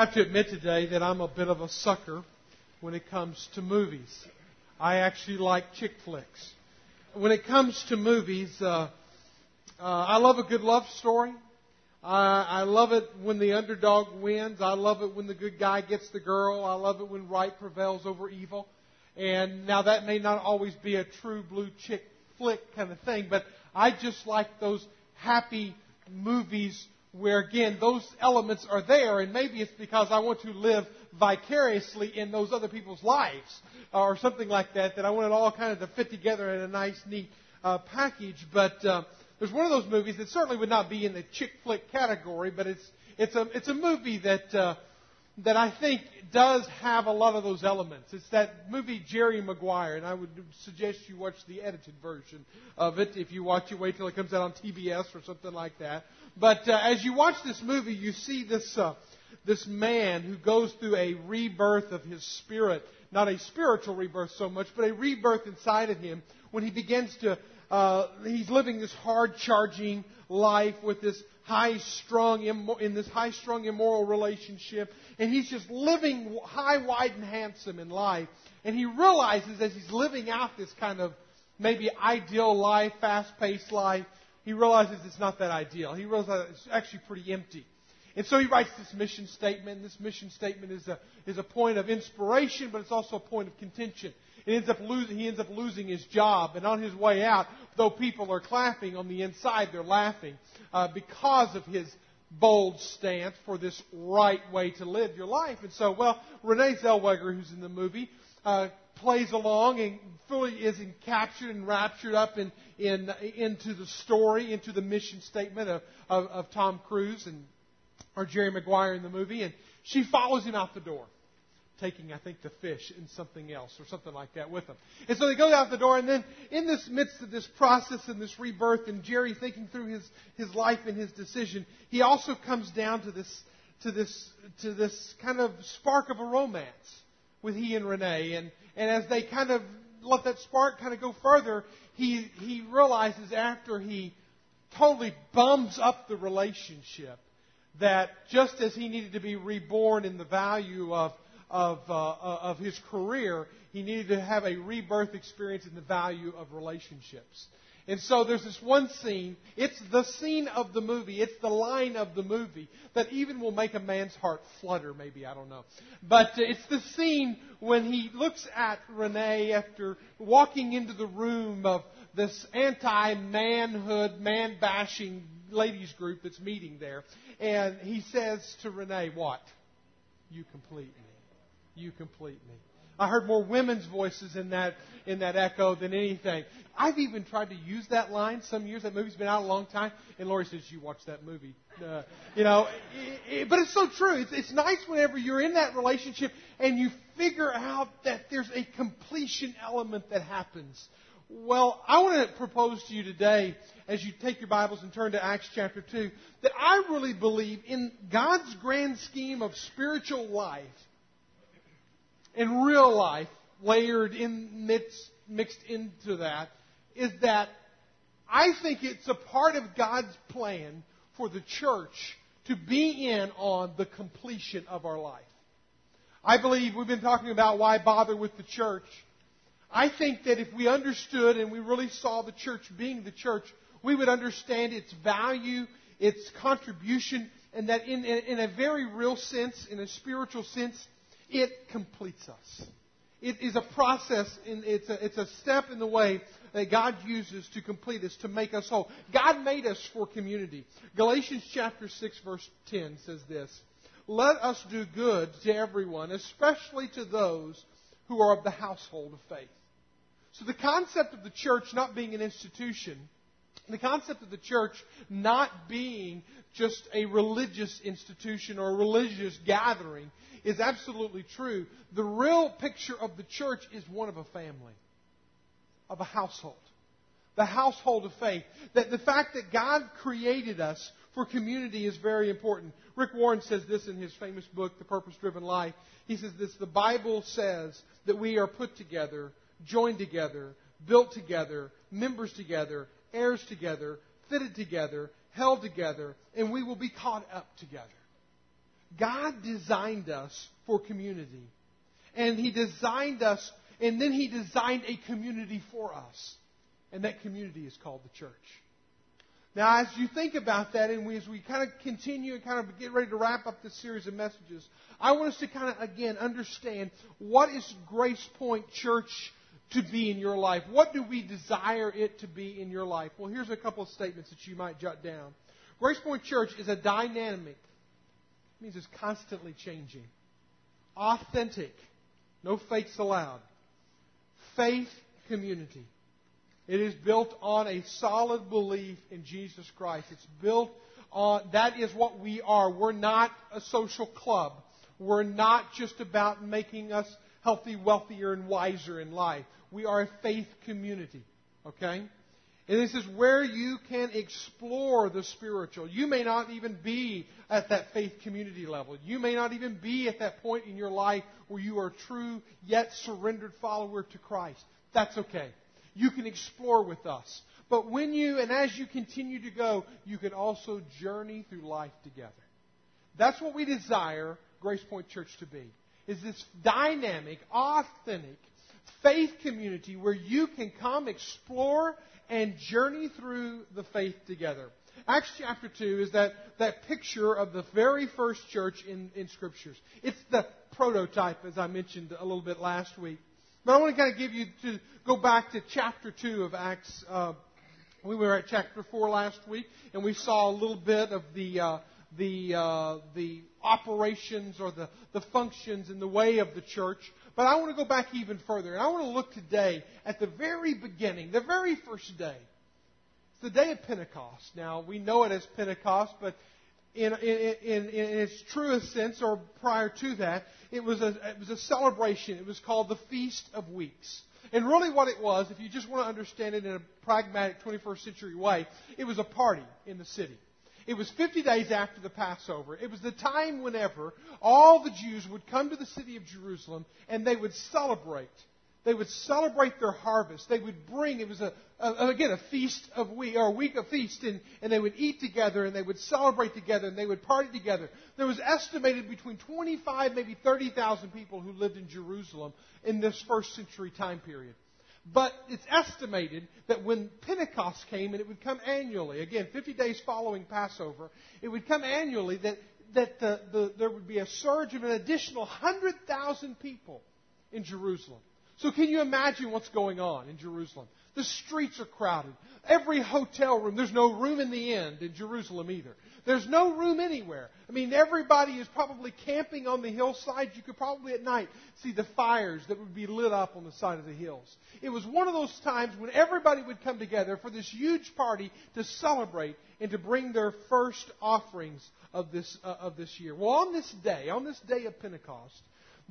I have to admit today that I'm a bit of a sucker when it comes to movies. I actually like chick flicks. When it comes to movies, uh, uh, I love a good love story. Uh, I love it when the underdog wins. I love it when the good guy gets the girl. I love it when right prevails over evil. And now that may not always be a true blue chick flick kind of thing, but I just like those happy movies where again those elements are there and maybe it's because I want to live vicariously in those other people's lives uh, or something like that that I want it all kind of to fit together in a nice neat uh, package. But uh, there's one of those movies that certainly would not be in the chick flick category but it's it's a it's a movie that uh, that I think does have a lot of those elements. It's that movie Jerry Maguire, and I would suggest you watch the edited version of it. If you watch it, wait till it comes out on TBS or something like that. But uh, as you watch this movie, you see this uh, this man who goes through a rebirth of his spirit, not a spiritual rebirth so much, but a rebirth inside of him when he begins to. Uh, he's living this hard charging life with this high strung in this high strung immoral relationship, and he's just living high, wide, and handsome in life. And he realizes as he's living out this kind of maybe ideal life, fast paced life, he realizes it's not that ideal. He realizes it's actually pretty empty. And so he writes this mission statement. This mission statement is a, is a point of inspiration, but it's also a point of contention. It ends up losing, he ends up losing his job. And on his way out, though people are clapping, on the inside they're laughing uh, because of his bold stance for this right way to live your life. And so, well, Renee Zellweger, who's in the movie, uh, plays along and fully is captured and raptured up in, in, into the story, into the mission statement of, of, of Tom Cruise and or Jerry Maguire in the movie, and she follows him out the door, taking, I think, the fish and something else or something like that with them. And so they go out the door, and then in this midst of this process and this rebirth, and Jerry thinking through his, his life and his decision, he also comes down to this to this to this kind of spark of a romance with he and Renee, and and as they kind of let that spark kind of go further, he, he realizes after he totally bums up the relationship that just as he needed to be reborn in the value of, of, uh, of his career, he needed to have a rebirth experience in the value of relationships. And so there's this one scene. It's the scene of the movie. It's the line of the movie that even will make a man's heart flutter, maybe. I don't know. But uh, it's the scene when he looks at Renee after walking into the room of this anti manhood, man bashing ladies group that's meeting there. And he says to Renee, What? You complete me. You complete me. I heard more women's voices in that in that echo than anything. I've even tried to use that line some years. That movie's been out a long time, and Lori says you watch that movie. Uh, you know, it, it, but it's so true. It's, it's nice whenever you're in that relationship and you figure out that there's a completion element that happens. Well, I want to propose to you today, as you take your Bibles and turn to Acts chapter 2, that I really believe in God's grand scheme of spiritual life in real life, layered in, mixed, mixed into that, is that I think it's a part of God's plan for the church to be in on the completion of our life. I believe we've been talking about why bother with the church. I think that if we understood and we really saw the church being the church, we would understand its value, its contribution, and that in, in, a very real sense, in a spiritual sense, it completes us. It is a process, in, it's, a, it's a step in the way that God uses to complete us, to make us whole. God made us for community. Galatians chapter 6 verse 10 says this, Let us do good to everyone, especially to those who are of the household of faith. So the concept of the church not being an institution, the concept of the church not being just a religious institution or a religious gathering is absolutely true. The real picture of the church is one of a family, of a household. The household of faith. That the fact that God created us for community is very important. Rick Warren says this in his famous book, The Purpose Driven Life. He says this The Bible says that we are put together, joined together, built together, members together, heirs together, fitted together, held together, and we will be caught up together. God designed us for community. And He designed us, and then He designed a community for us. And that community is called the church. Now, as you think about that, and we, as we kind of continue and kind of get ready to wrap up this series of messages, I want us to kind of, again, understand what is Grace Point Church to be in your life? What do we desire it to be in your life? Well, here's a couple of statements that you might jot down. Grace Point Church is a dynamic, it means it's constantly changing, authentic, no fakes allowed, faith community. It is built on a solid belief in Jesus Christ. It's built on, that is what we are. We're not a social club. We're not just about making us healthy, wealthier, and wiser in life. We are a faith community. Okay? And this is where you can explore the spiritual. You may not even be at that faith community level. You may not even be at that point in your life where you are a true yet surrendered follower to Christ. That's okay you can explore with us. But when you, and as you continue to go, you can also journey through life together. That's what we desire Grace Point Church to be. Is this dynamic, authentic faith community where you can come explore and journey through the faith together. Acts chapter 2 is that, that picture of the very first church in, in Scriptures. It's the prototype, as I mentioned a little bit last week. But I want to kind of give you to go back to chapter 2 of Acts. Uh, we were at chapter 4 last week, and we saw a little bit of the, uh, the, uh, the operations or the, the functions in the way of the church. But I want to go back even further. And I want to look today at the very beginning, the very first day. It's the day of Pentecost. Now, we know it as Pentecost, but in, in, in, in, its truest sense, or prior to that, it was, a, it was a celebration. It was called the Feast of Weeks. And really, what it was, if you just want to understand it in a pragmatic 21st century way, it was a party in the city. It was 50 days after the Passover. It was the time whenever all the Jews would come to the city of Jerusalem and they would celebrate they would celebrate their harvest. They would bring, it was a, a again, a feast of week, or a week of feast, and, and they would eat together, and they would celebrate together, and they would party together. There was estimated between 25, maybe 30,000 people who lived in Jerusalem in this first century time period. But it's estimated that when Pentecost came, and it would come annually, again, 50 days following Passover, it would come annually that, that the, the, there would be a surge of an additional 100,000 people in Jerusalem. So can you imagine what's going on in Jerusalem? The streets are crowded. Every hotel room, there's no room in the inn in Jerusalem either. There's no room anywhere. I mean, everybody is probably camping on the hillside. You could probably at night see the fires that would be lit up on the side of the hills. It was one of those times when everybody would come together for this huge party to celebrate and to bring their first offerings of this, uh, of this year. Well, on this day, on this day of Pentecost,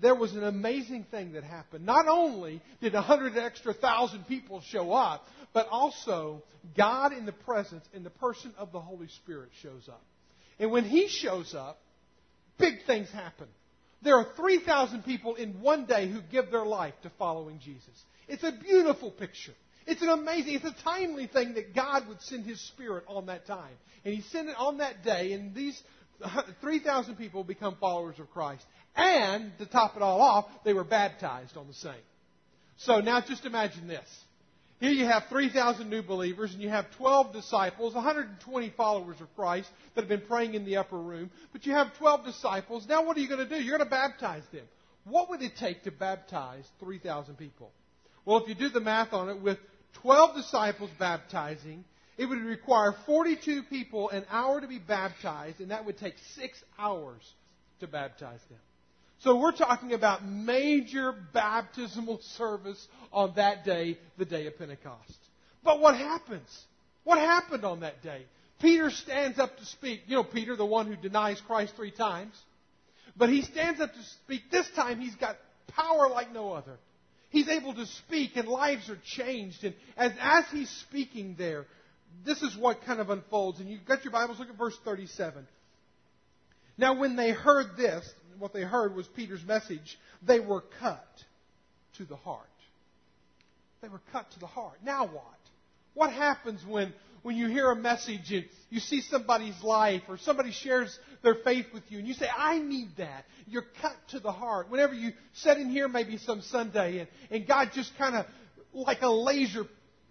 there was an amazing thing that happened. Not only did a hundred extra thousand people show up, but also God in the presence, in the person of the Holy Spirit shows up. And when He shows up, big things happen. There are 3,000 people in one day who give their life to following Jesus. It's a beautiful picture. It's an amazing, it's a timely thing that God would send His Spirit on that time. And He sent it on that day, and these 3,000 people become followers of Christ. And to top it all off, they were baptized on the same. So now just imagine this. Here you have 3,000 new believers, and you have 12 disciples, 120 followers of Christ that have been praying in the upper room. But you have 12 disciples. Now what are you going to do? You're going to baptize them. What would it take to baptize 3,000 people? Well, if you do the math on it, with 12 disciples baptizing, it would require 42 people an hour to be baptized, and that would take six hours to baptize them. So we're talking about major baptismal service on that day, the day of Pentecost. But what happens? What happened on that day? Peter stands up to speak. You know, Peter, the one who denies Christ three times. But he stands up to speak. This time he's got power like no other. He's able to speak and lives are changed. And as, as he's speaking there, this is what kind of unfolds. And you've got your Bibles, look at verse 37. Now, when they heard this, what they heard was Peter's message, they were cut to the heart. They were cut to the heart. Now what? What happens when, when you hear a message and you see somebody's life or somebody shares their faith with you and you say, I need that. You're cut to the heart. Whenever you sit in here maybe some Sunday and, and God just kind of like a laser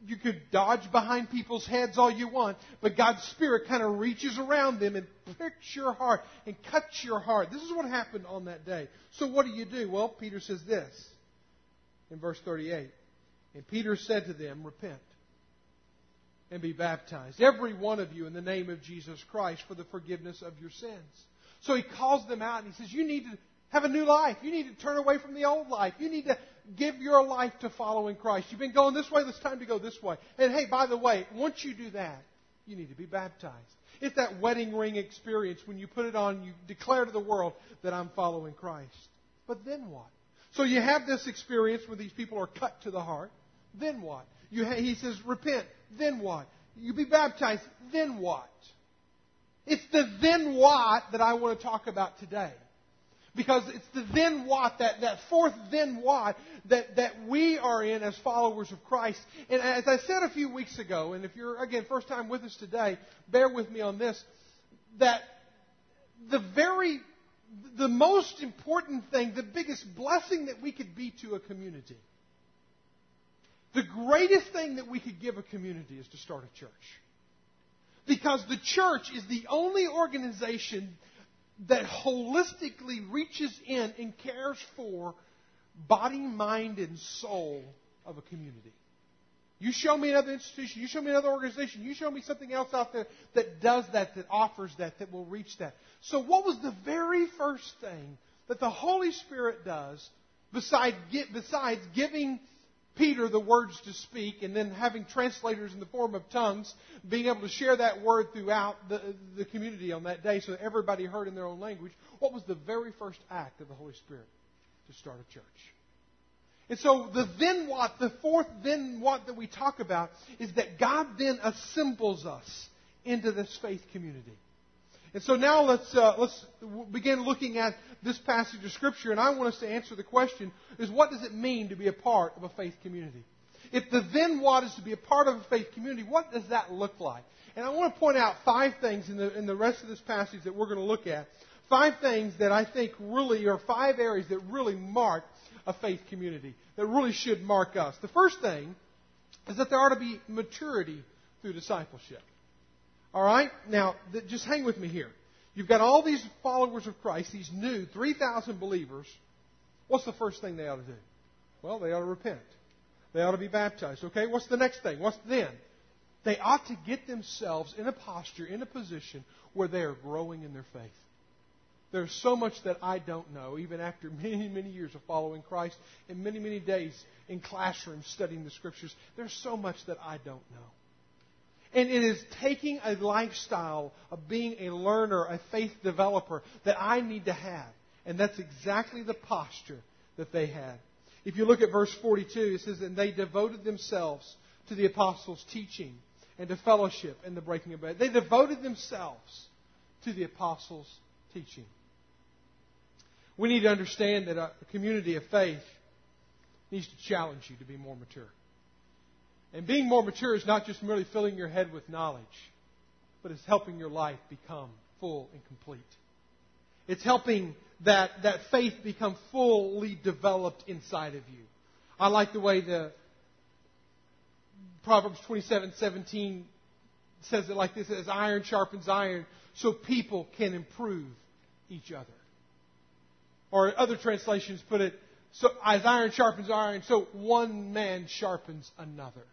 you could dodge behind people's heads all you want, but God's Spirit kind of reaches around them and pricks your heart and cuts your heart. This is what happened on that day. So what do you do? Well, Peter says this in verse 38. And Peter said to them, Repent and be baptized, every one of you, in the name of Jesus Christ for the forgiveness of your sins. So he calls them out and he says, You need to have a new life. You need to turn away from the old life. You need to give your life to following Christ. You've been going this way, it's time to go this way. And hey, by the way, once you do that, you need to be baptized. It's that wedding ring experience when you put it on, you declare to the world that I'm following Christ. But then what? So you have this experience where these people are cut to the heart. Then what? You he says, repent. Then what? You be baptized. Then what? It's the then what that I want to talk about today. Because it's the then what, that, that fourth then what, that, that we are in as followers of Christ. And as I said a few weeks ago, and if you're, again, first time with us today, bear with me on this, that the very, the most important thing, the biggest blessing that we could be to a community, the greatest thing that we could give a community is to start a church. Because the church is the only organization that holistically reaches in and cares for body, mind, and soul of a community. You show me another institution, you show me another organization, you show me something else out there that does that, that offers that, that will reach that. So, what was the very first thing that the Holy Spirit does besides, besides giving Peter the words to speak, and then having translators in the form of tongues, being able to share that word throughout the, the community on that day so that everybody heard in their own language, what was the very first act of the Holy Spirit? To start a church. And so the then what, the fourth then what that we talk about is that God then assembles us into this faith community. And so now let's, uh, let's begin looking at this passage of Scripture, and I want us to answer the question, is what does it mean to be a part of a faith community? If the then what is to be a part of a faith community, what does that look like? And I want to point out five things in the, in the rest of this passage that we're going to look at. Five things that I think really are five areas that really mark a faith community, that really should mark us. The first thing is that there ought to be maturity through discipleship. All right? Now, th- just hang with me here. You've got all these followers of Christ, these new 3,000 believers. What's the first thing they ought to do? Well, they ought to repent. They ought to be baptized. Okay? What's the next thing? What's then? They ought to get themselves in a posture, in a position where they are growing in their faith. There's so much that I don't know, even after many, many years of following Christ and many, many days in classrooms studying the Scriptures. There's so much that I don't know. And it is taking a lifestyle of being a learner, a faith developer that I need to have. And that's exactly the posture that they had. If you look at verse 42, it says, And they devoted themselves to the apostles' teaching and to fellowship and the breaking of bread. They devoted themselves to the apostles' teaching. We need to understand that a community of faith needs to challenge you to be more mature. And being more mature is not just merely filling your head with knowledge, but it's helping your life become full and complete. It's helping that, that faith become fully developed inside of you. I like the way the Proverbs 27 17 says it like this as iron sharpens iron, so people can improve each other. Or other translations put it, so as iron sharpens iron, so one man sharpens another.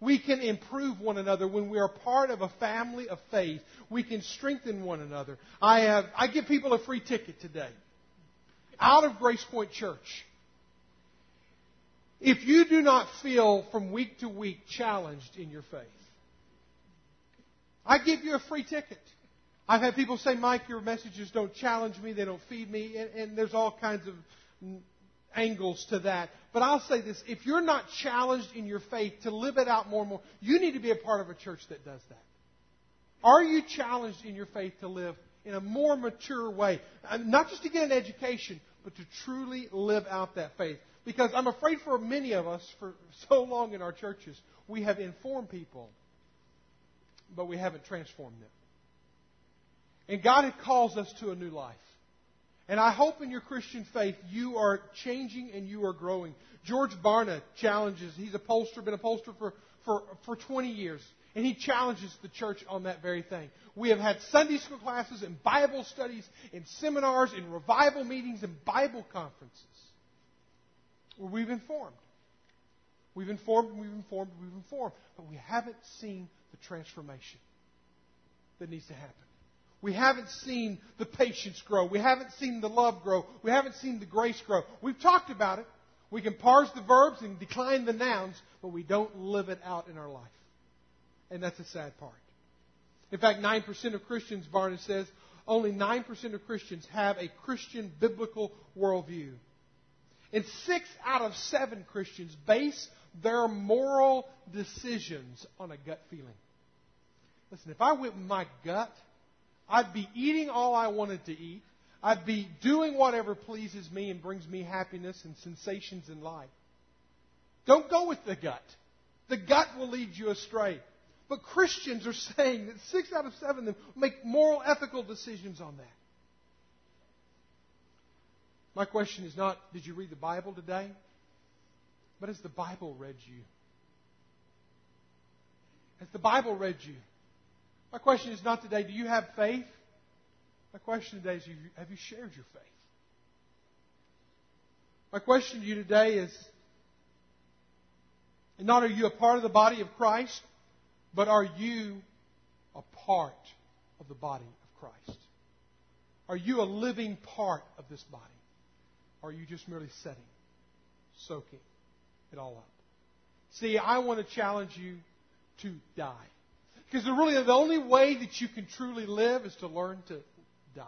We can improve one another when we are part of a family of faith. We can strengthen one another. I have I give people a free ticket today. Out of Grace Point Church. If you do not feel from week to week challenged in your faith, I give you a free ticket. I've had people say, Mike, your messages don't challenge me, they don't feed me, and, and there's all kinds of angles to that. But I'll say this if you're not challenged in your faith to live it out more and more, you need to be a part of a church that does that. Are you challenged in your faith to live in a more mature way? Not just to get an education, but to truly live out that faith. Because I'm afraid for many of us, for so long in our churches, we have informed people but we haven't transformed them. And God calls us to a new life. And I hope in your Christian faith you are changing and you are growing. George Barna challenges, he's a pollster, been a pollster for, for, for 20 years. And he challenges the church on that very thing. We have had Sunday school classes and Bible studies and seminars and revival meetings and Bible conferences where we've informed. We've informed, we've informed, we've informed. But we haven't seen the transformation that needs to happen. We haven't seen the patience grow. We haven't seen the love grow. We haven't seen the grace grow. We've talked about it. We can parse the verbs and decline the nouns, but we don't live it out in our life. And that's a sad part. In fact, 9% of Christians, Barna says, only 9% of Christians have a Christian biblical worldview. And six out of seven Christians base their moral decisions on a gut feeling. Listen, if I went with my gut, I'd be eating all I wanted to eat. I'd be doing whatever pleases me and brings me happiness and sensations in life. Don't go with the gut. The gut will lead you astray. But Christians are saying that six out of seven of them make moral, ethical decisions on that. My question is not, did you read the Bible today? But has the Bible read you? Has the Bible read you? My question is not today, do you have faith? My question today is, have you shared your faith? My question to you today is, and not are you a part of the body of Christ, but are you a part of the body of Christ? Are you a living part of this body? Or are you just merely setting, soaking it all up? See, I want to challenge you to die. Because really the only way that you can truly live is to learn to die.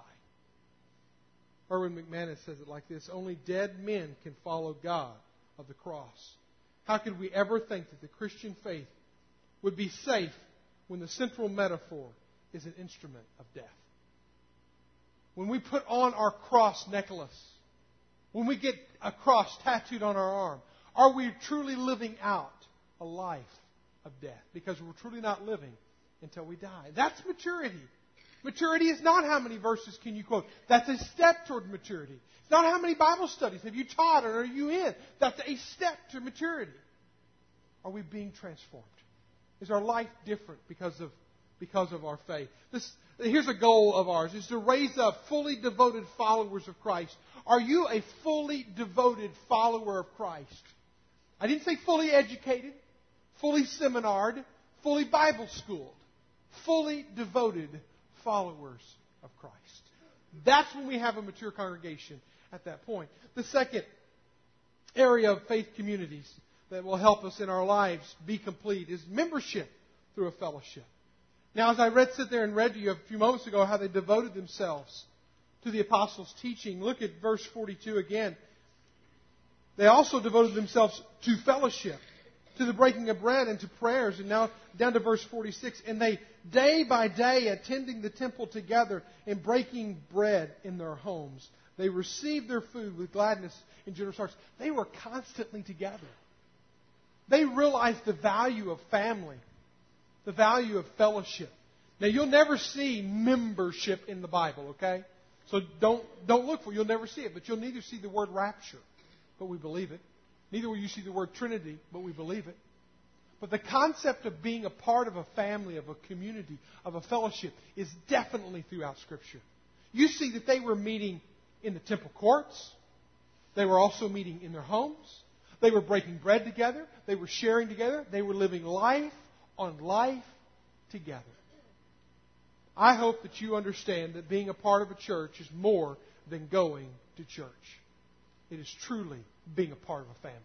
Erwin McManus says it like this Only dead men can follow God of the cross. How could we ever think that the Christian faith would be safe when the central metaphor is an instrument of death? When we put on our cross necklace, when we get a cross tattooed on our arm, are we truly living out a life of death? Because we're truly not living until we die. That's maturity. Maturity is not how many verses can you quote. That's a step toward maturity. It's not how many Bible studies have you taught or are you in. That's a step to maturity. Are we being transformed? Is our life different because of, because of our faith? This, here's a goal of ours, is to raise up fully devoted followers of Christ. Are you a fully devoted follower of Christ? I didn't say fully educated, fully seminared, fully Bible schooled fully devoted followers of Christ. That's when we have a mature congregation at that point. The second area of faith communities that will help us in our lives be complete is membership through a fellowship. Now, as I read, sit there and read to you a few moments ago how they devoted themselves to the apostles' teaching, look at verse 42 again. They also devoted themselves to fellowship to the breaking of bread and to prayers. And now down to verse 46. And they, day by day, attending the temple together and breaking bread in their homes, they received their food with gladness and generous hearts. They were constantly together. They realized the value of family, the value of fellowship. Now, you'll never see membership in the Bible, okay? So don't, don't look for it. You'll never see it. But you'll neither see the word rapture, but we believe it. Neither will you see the word Trinity, but we believe it. But the concept of being a part of a family, of a community, of a fellowship is definitely throughout Scripture. You see that they were meeting in the temple courts. They were also meeting in their homes. They were breaking bread together. They were sharing together. They were living life on life together. I hope that you understand that being a part of a church is more than going to church. It is truly being a part of a family.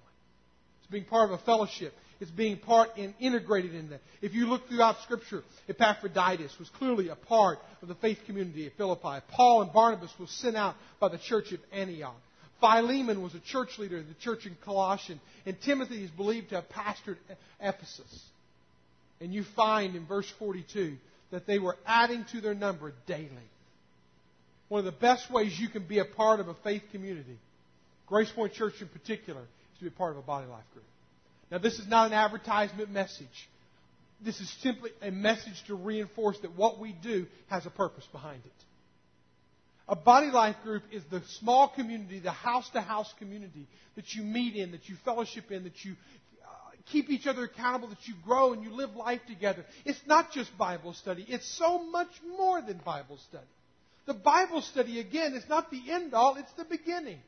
It's being part of a fellowship. It's being part and integrated in that. If you look throughout Scripture, Epaphroditus was clearly a part of the faith community at Philippi. Paul and Barnabas was sent out by the church of Antioch. Philemon was a church leader in the church in Colossian. And Timothy is believed to have pastored Ephesus. And you find in verse 42 that they were adding to their number daily. One of the best ways you can be a part of a faith community Grace Point Church in particular is to be part of a body life group. Now, this is not an advertisement message. This is simply a message to reinforce that what we do has a purpose behind it. A body life group is the small community, the house to house community that you meet in, that you fellowship in, that you uh, keep each other accountable, that you grow and you live life together. It's not just Bible study, it's so much more than Bible study. The Bible study, again, is not the end all, it's the beginning.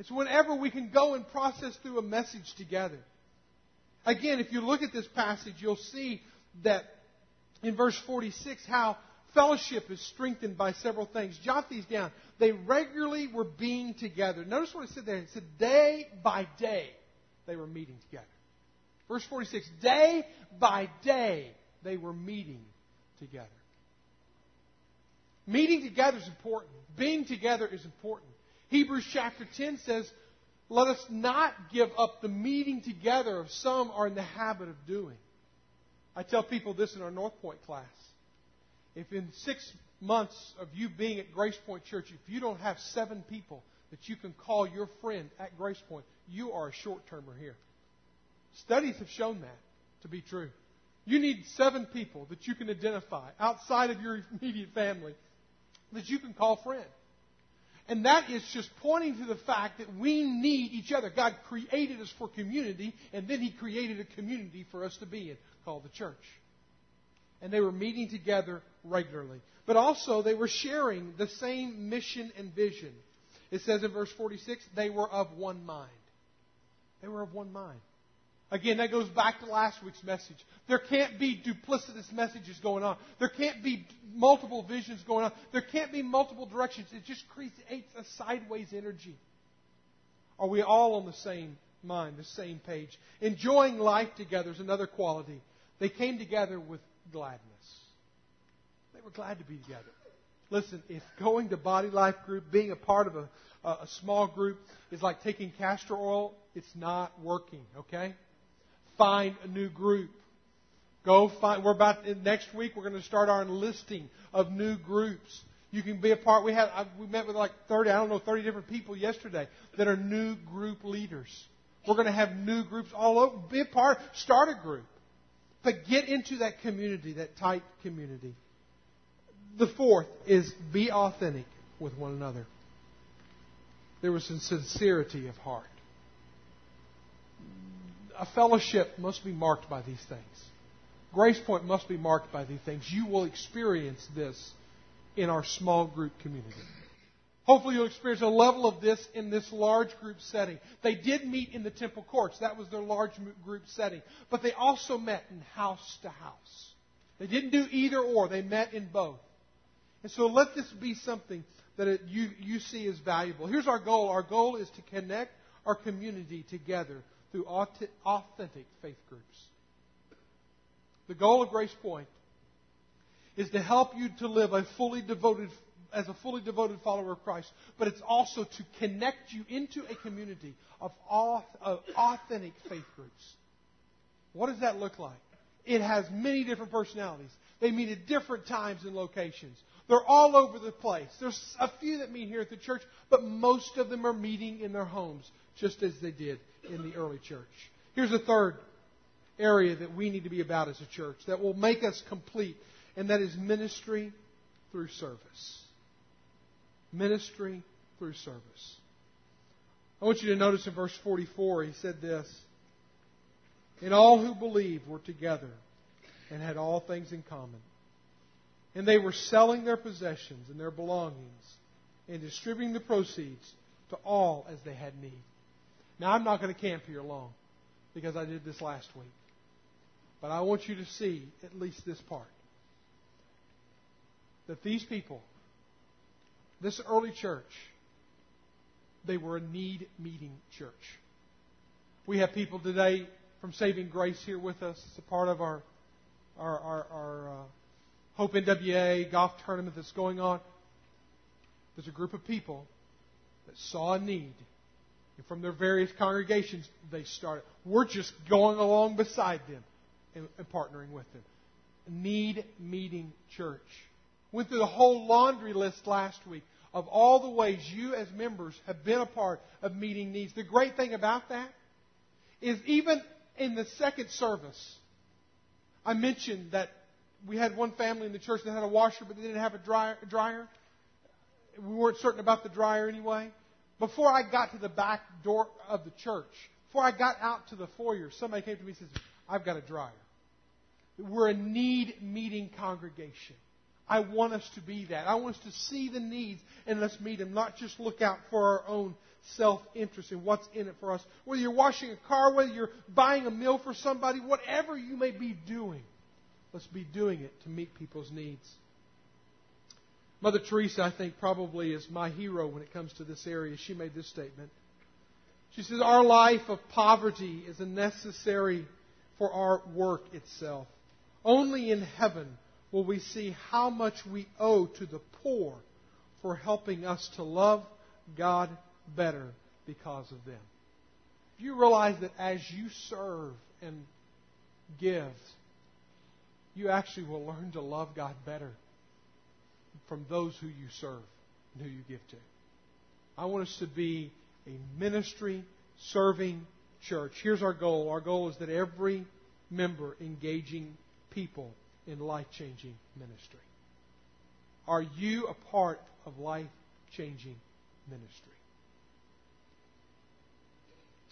It's whenever we can go and process through a message together. Again, if you look at this passage, you'll see that in verse 46 how fellowship is strengthened by several things. Jot these down. They regularly were being together. Notice what it said there. It said day by day they were meeting together. Verse 46 day by day they were meeting together. Meeting together is important. Being together is important. Hebrews chapter 10 says, Let us not give up the meeting together of some are in the habit of doing. I tell people this in our North Point class. If in six months of you being at Grace Point Church, if you don't have seven people that you can call your friend at Grace Point, you are a short termer here. Studies have shown that to be true. You need seven people that you can identify outside of your immediate family that you can call friend. And that is just pointing to the fact that we need each other. God created us for community, and then He created a community for us to be in called the church. And they were meeting together regularly. But also, they were sharing the same mission and vision. It says in verse 46 they were of one mind. They were of one mind. Again, that goes back to last week's message. There can't be duplicitous messages going on. There can't be multiple visions going on. There can't be multiple directions. It just creates a sideways energy. Are we all on the same mind, the same page? Enjoying life together is another quality. They came together with gladness. They were glad to be together. Listen, if going to Body Life Group, being a part of a, a small group, is like taking castor oil, it's not working, okay? Find a new group. Go find, we're about, next week we're going to start our enlisting of new groups. You can be a part, we had, we met with like 30, I don't know, 30 different people yesterday that are new group leaders. We're going to have new groups all over. Be a part, start a group. But get into that community, that tight community. The fourth is be authentic with one another. There was sincerity of heart a fellowship must be marked by these things. Grace Point must be marked by these things. You will experience this in our small group community. Hopefully, you'll experience a level of this in this large group setting. They did meet in the temple courts. That was their large group setting. But they also met in house to house. They didn't do either or, they met in both. And so let this be something that it, you, you see as valuable. Here's our goal our goal is to connect our community together through authentic faith groups. The goal of Grace Point is to help you to live a fully devoted as a fully devoted follower of Christ, but it's also to connect you into a community of, authentic faith groups. What does that look like? It has many different personalities. They meet at different times and locations. They're all over the place. There's a few that meet here at the church, but most of them are meeting in their homes, just as they did in the early church. Here's a third area that we need to be about as a church that will make us complete, and that is ministry through service. Ministry through service. I want you to notice in verse 44, he said this And all who believed were together and had all things in common. And they were selling their possessions and their belongings and distributing the proceeds to all as they had need. Now, I'm not going to camp here long because I did this last week. But I want you to see at least this part. That these people, this early church, they were a need meeting church. We have people today from Saving Grace here with us. It's a part of our, our, our, our uh, Hope NWA golf tournament that's going on. There's a group of people that saw a need from their various congregations, they started. We're just going along beside them and, and partnering with them. Need meeting church. Went through the whole laundry list last week of all the ways you as members have been a part of meeting needs. The great thing about that is even in the second service, I mentioned that we had one family in the church that had a washer, but they didn't have a dryer. dryer. We weren't certain about the dryer anyway. Before I got to the back door of the church, before I got out to the foyer, somebody came to me and said, I've got a dryer. We're a need meeting congregation. I want us to be that. I want us to see the needs and let's meet them, not just look out for our own self interest and what's in it for us. Whether you're washing a car, whether you're buying a meal for somebody, whatever you may be doing, let's be doing it to meet people's needs. Mother Teresa, I think, probably is my hero when it comes to this area. She made this statement. She says, Our life of poverty is a necessary for our work itself. Only in heaven will we see how much we owe to the poor for helping us to love God better because of them. Do you realize that as you serve and give, you actually will learn to love God better from those who you serve and who you give to? I want us to be a ministry serving church. Here's our goal. Our goal is that every member engaging people in life changing ministry. Are you a part of life changing ministry?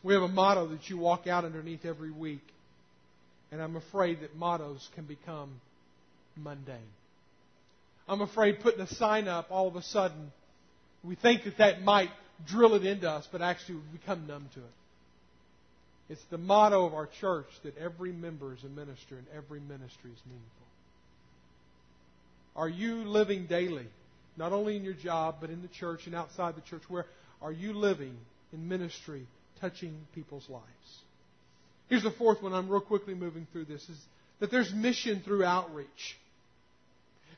We have a motto that you walk out underneath every week, and I'm afraid that mottos can become mundane. I'm afraid putting a sign up all of a sudden, we think that that might drill it into us, but actually we become numb to it. It's the motto of our church that every member is a minister and every ministry is meaningful. Are you living daily, not only in your job, but in the church and outside the church? Where are you living in ministry, touching people's lives? Here's the fourth one. I'm real quickly moving through this: is that there's mission through outreach.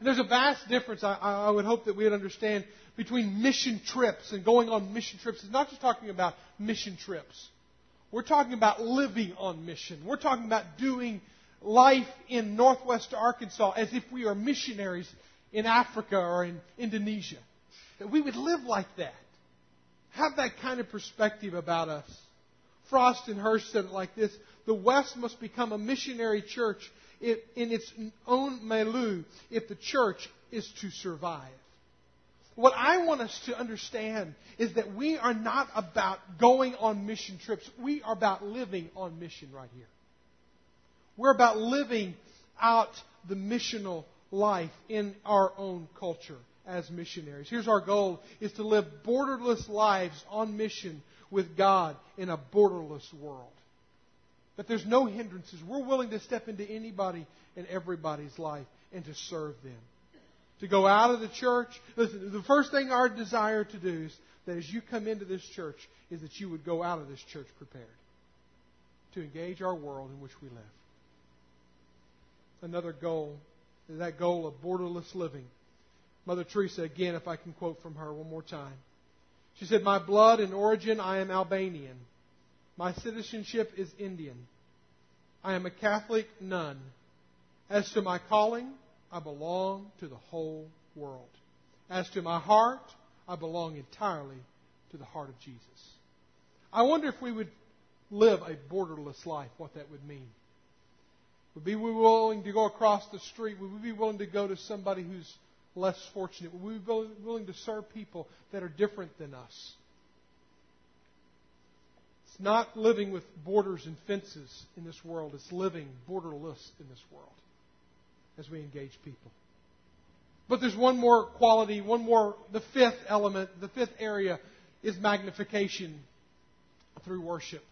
And there's a vast difference, I, I, would hope that we would understand, between mission trips and going on mission trips. It's not just talking about mission trips. We're talking about living on mission. We're talking about doing life in northwest Arkansas as if we are missionaries in Africa or in Indonesia. That we would live like that. Have that kind of perspective about us. Frost and Hirsch said it like this The West must become a missionary church in its own milieu if the church is to survive. What I want us to understand is that we are not about going on mission trips. We are about living on mission right here. We're about living out the missional life in our own culture as missionaries. Here's our goal is to live borderless lives on mission with God in a borderless world. That there's no hindrances. We're willing to step into anybody and everybody's life and to serve them to go out of the church. Listen, the first thing our desire to do is that as you come into this church is that you would go out of this church prepared to engage our world in which we live. Another goal that goal of borderless living. Mother Teresa, again, if I can quote from her one more time. She said, My blood and origin, I am Albanian. My citizenship is Indian. I am a Catholic nun. As to my calling, I belong to the whole world. As to my heart, I belong entirely to the heart of Jesus. I wonder if we would live a borderless life, what that would mean. Would we be willing to go across the street? Would we be willing to go to somebody who's less fortunate? Would we be willing to serve people that are different than us? Not living with borders and fences in this world, it's living borderless in this world as we engage people. But there's one more quality, one more, the fifth element, the fifth area is magnification through worship.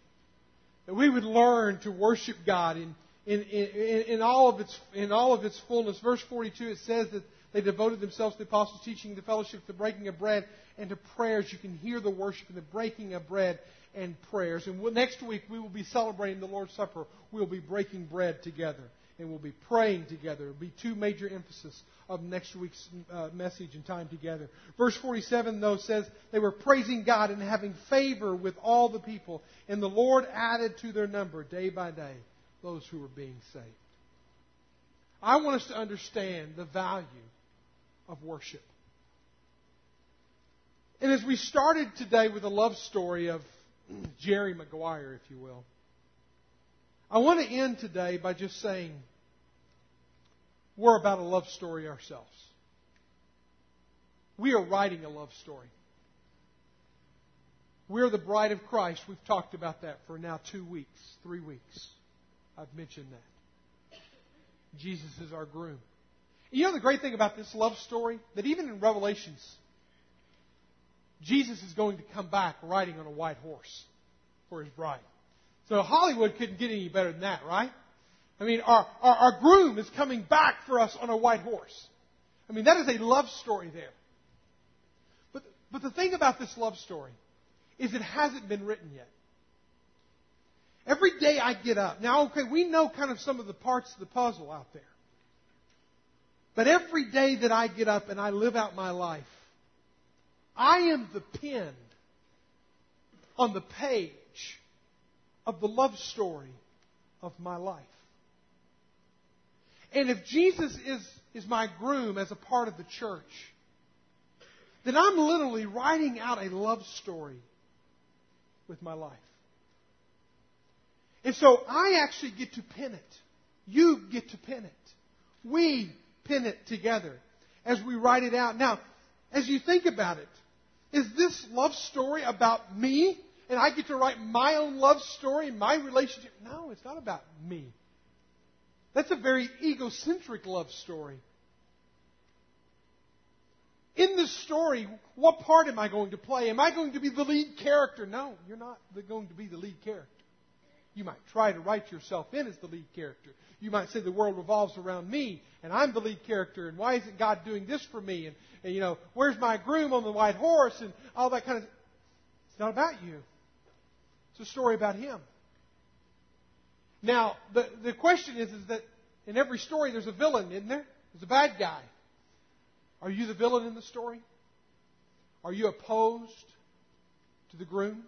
That we would learn to worship God in, in, in, in, all of its, in all of its fullness. Verse 42, it says that they devoted themselves to the apostles' teaching, the fellowship, the breaking of bread, and to prayers. You can hear the worship and the breaking of bread and prayers. And next week we will be celebrating the Lord's Supper. We will be breaking bread together and we'll be praying together. It'll be two major emphasis of next week's uh, message and time together. Verse 47, though, says they were praising God and having favor with all the people, and the Lord added to their number day by day those who were being saved. I want us to understand the value of worship. And as we started today with a love story of Jerry Maguire, if you will, I want to end today by just saying we're about a love story ourselves. We are writing a love story. We're the bride of Christ. We've talked about that for now two weeks, three weeks. I've mentioned that. Jesus is our groom. You know the great thing about this love story? That even in Revelations, Jesus is going to come back riding on a white horse for his bride. So Hollywood couldn't get any better than that, right? I mean, our, our, our groom is coming back for us on a white horse. I mean, that is a love story there. But, but the thing about this love story is it hasn't been written yet. Every day I get up. Now, okay, we know kind of some of the parts of the puzzle out there. But every day that I get up and I live out my life, I am the pen on the page of the love story of my life. And if Jesus is, is my groom as a part of the church, then I'm literally writing out a love story with my life. And so I actually get to pin it. You get to pin it. We pin it together as we write it out. Now, as you think about it, is this love story about me? And I get to write my own love story, my relationship? No, it's not about me. That's a very egocentric love story. In this story, what part am I going to play? Am I going to be the lead character? No, you're not going to be the lead character. You might try to write yourself in as the lead character. You might say the world revolves around me and I'm the lead character and why isn't God doing this for me? And, and you know, where's my groom on the white horse and all that kind of It's not about you. It's a story about him. Now, the, the question is, is that in every story there's a villain, isn't there? There's a bad guy. Are you the villain in the story? Are you opposed to the groom?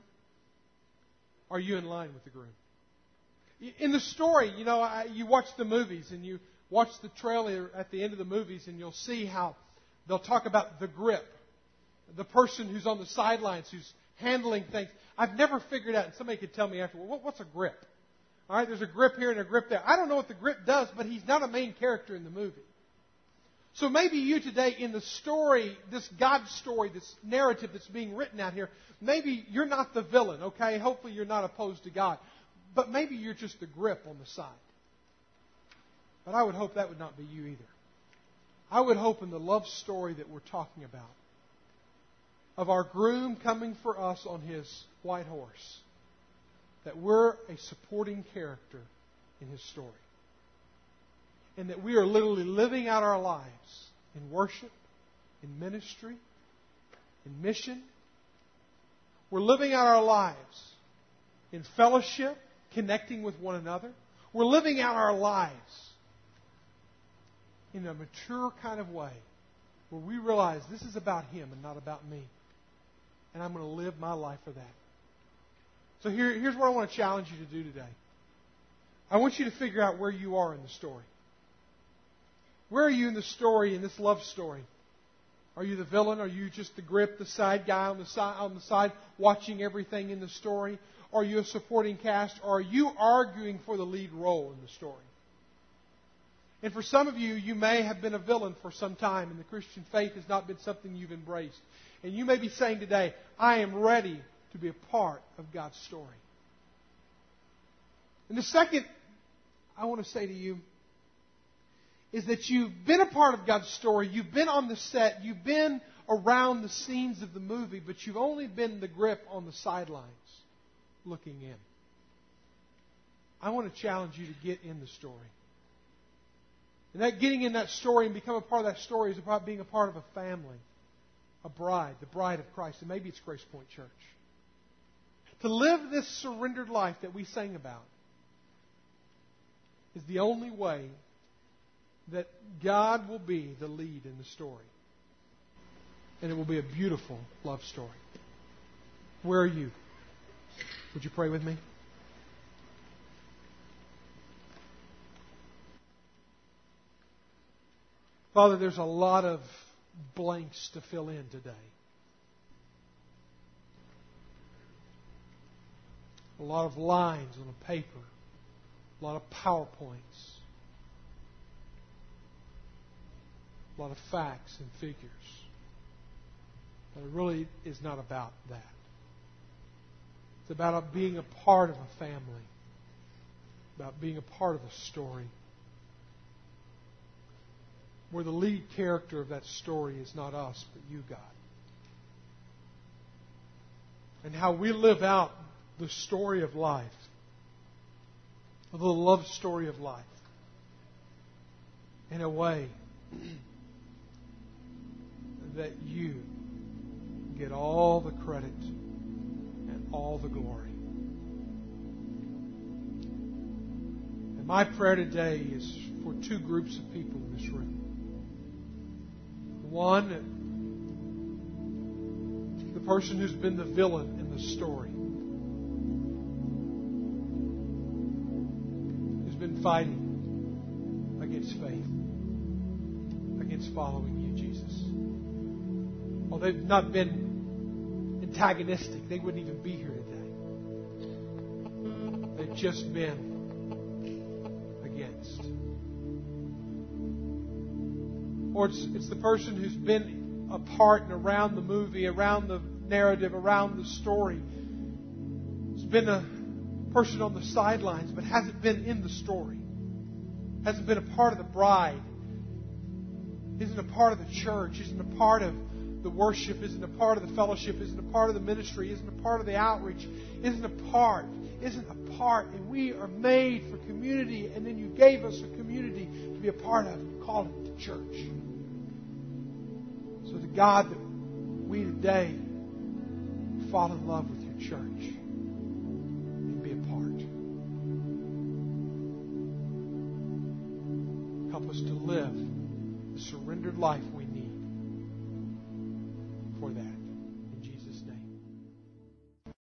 Are you in line with the groom? In the story, you know, you watch the movies and you watch the trailer at the end of the movies and you'll see how they'll talk about the grip. The person who's on the sidelines who's handling things. I've never figured out, and somebody could tell me afterward, what, what's a grip? All right, there's a grip here and a grip there. I don't know what the grip does, but he's not a main character in the movie. So maybe you today, in the story, this God story, this narrative that's being written out here, maybe you're not the villain, okay? Hopefully you're not opposed to God. But maybe you're just the grip on the side. But I would hope that would not be you either. I would hope in the love story that we're talking about, of our groom coming for us on his white horse, that we're a supporting character in his story. And that we are literally living out our lives in worship, in ministry, in mission. We're living out our lives in fellowship, connecting with one another. We're living out our lives in a mature kind of way where we realize this is about Him and not about me. And I'm going to live my life for that. So here, here's what I want to challenge you to do today. I want you to figure out where you are in the story. Where are you in the story, in this love story? Are you the villain? Are you just the grip, the side guy on the side, on the side watching everything in the story? Are you a supporting cast? Or are you arguing for the lead role in the story? And for some of you, you may have been a villain for some time, and the Christian faith has not been something you've embraced. And you may be saying today, I am ready to be a part of God's story. And the second I want to say to you is that you've been a part of God's story. You've been on the set. You've been around the scenes of the movie, but you've only been the grip on the sidelines looking in. I want to challenge you to get in the story. And that getting in that story and become a part of that story is about being a part of a family, a bride, the bride of Christ. And maybe it's Grace Point Church. To live this surrendered life that we sang about is the only way that God will be the lead in the story. And it will be a beautiful love story. Where are you? Would you pray with me? Father, there's a lot of blanks to fill in today. A lot of lines on a paper, a lot of PowerPoints. a lot of facts and figures. But it really is not about that. It's about being a part of a family, about being a part of a story. Where the lead character of that story is not us, but you, God. And how we live out the story of life, the love story of life, in a way that you get all the credit all the glory. And my prayer today is for two groups of people in this room. One, the person who's been the villain in the story, who's been fighting against faith, against following you, Jesus. Well, they've not been antagonistic. They wouldn't even be here today. They've just been against. Or it's, it's the person who's been a part and around the movie, around the narrative, around the story. It's been a person on the sidelines, but hasn't been in the story. Hasn't been a part of the bride. Isn't a part of the church. Isn't a part of the worship, isn't a part of the fellowship, isn't a part of the ministry, isn't a part of the outreach, isn't a part, isn't a part. And we are made for community, and then you gave us a community to be a part of. You called it the church. So, to God, that we today fall in love with your church and be a part. Help us to live the surrendered life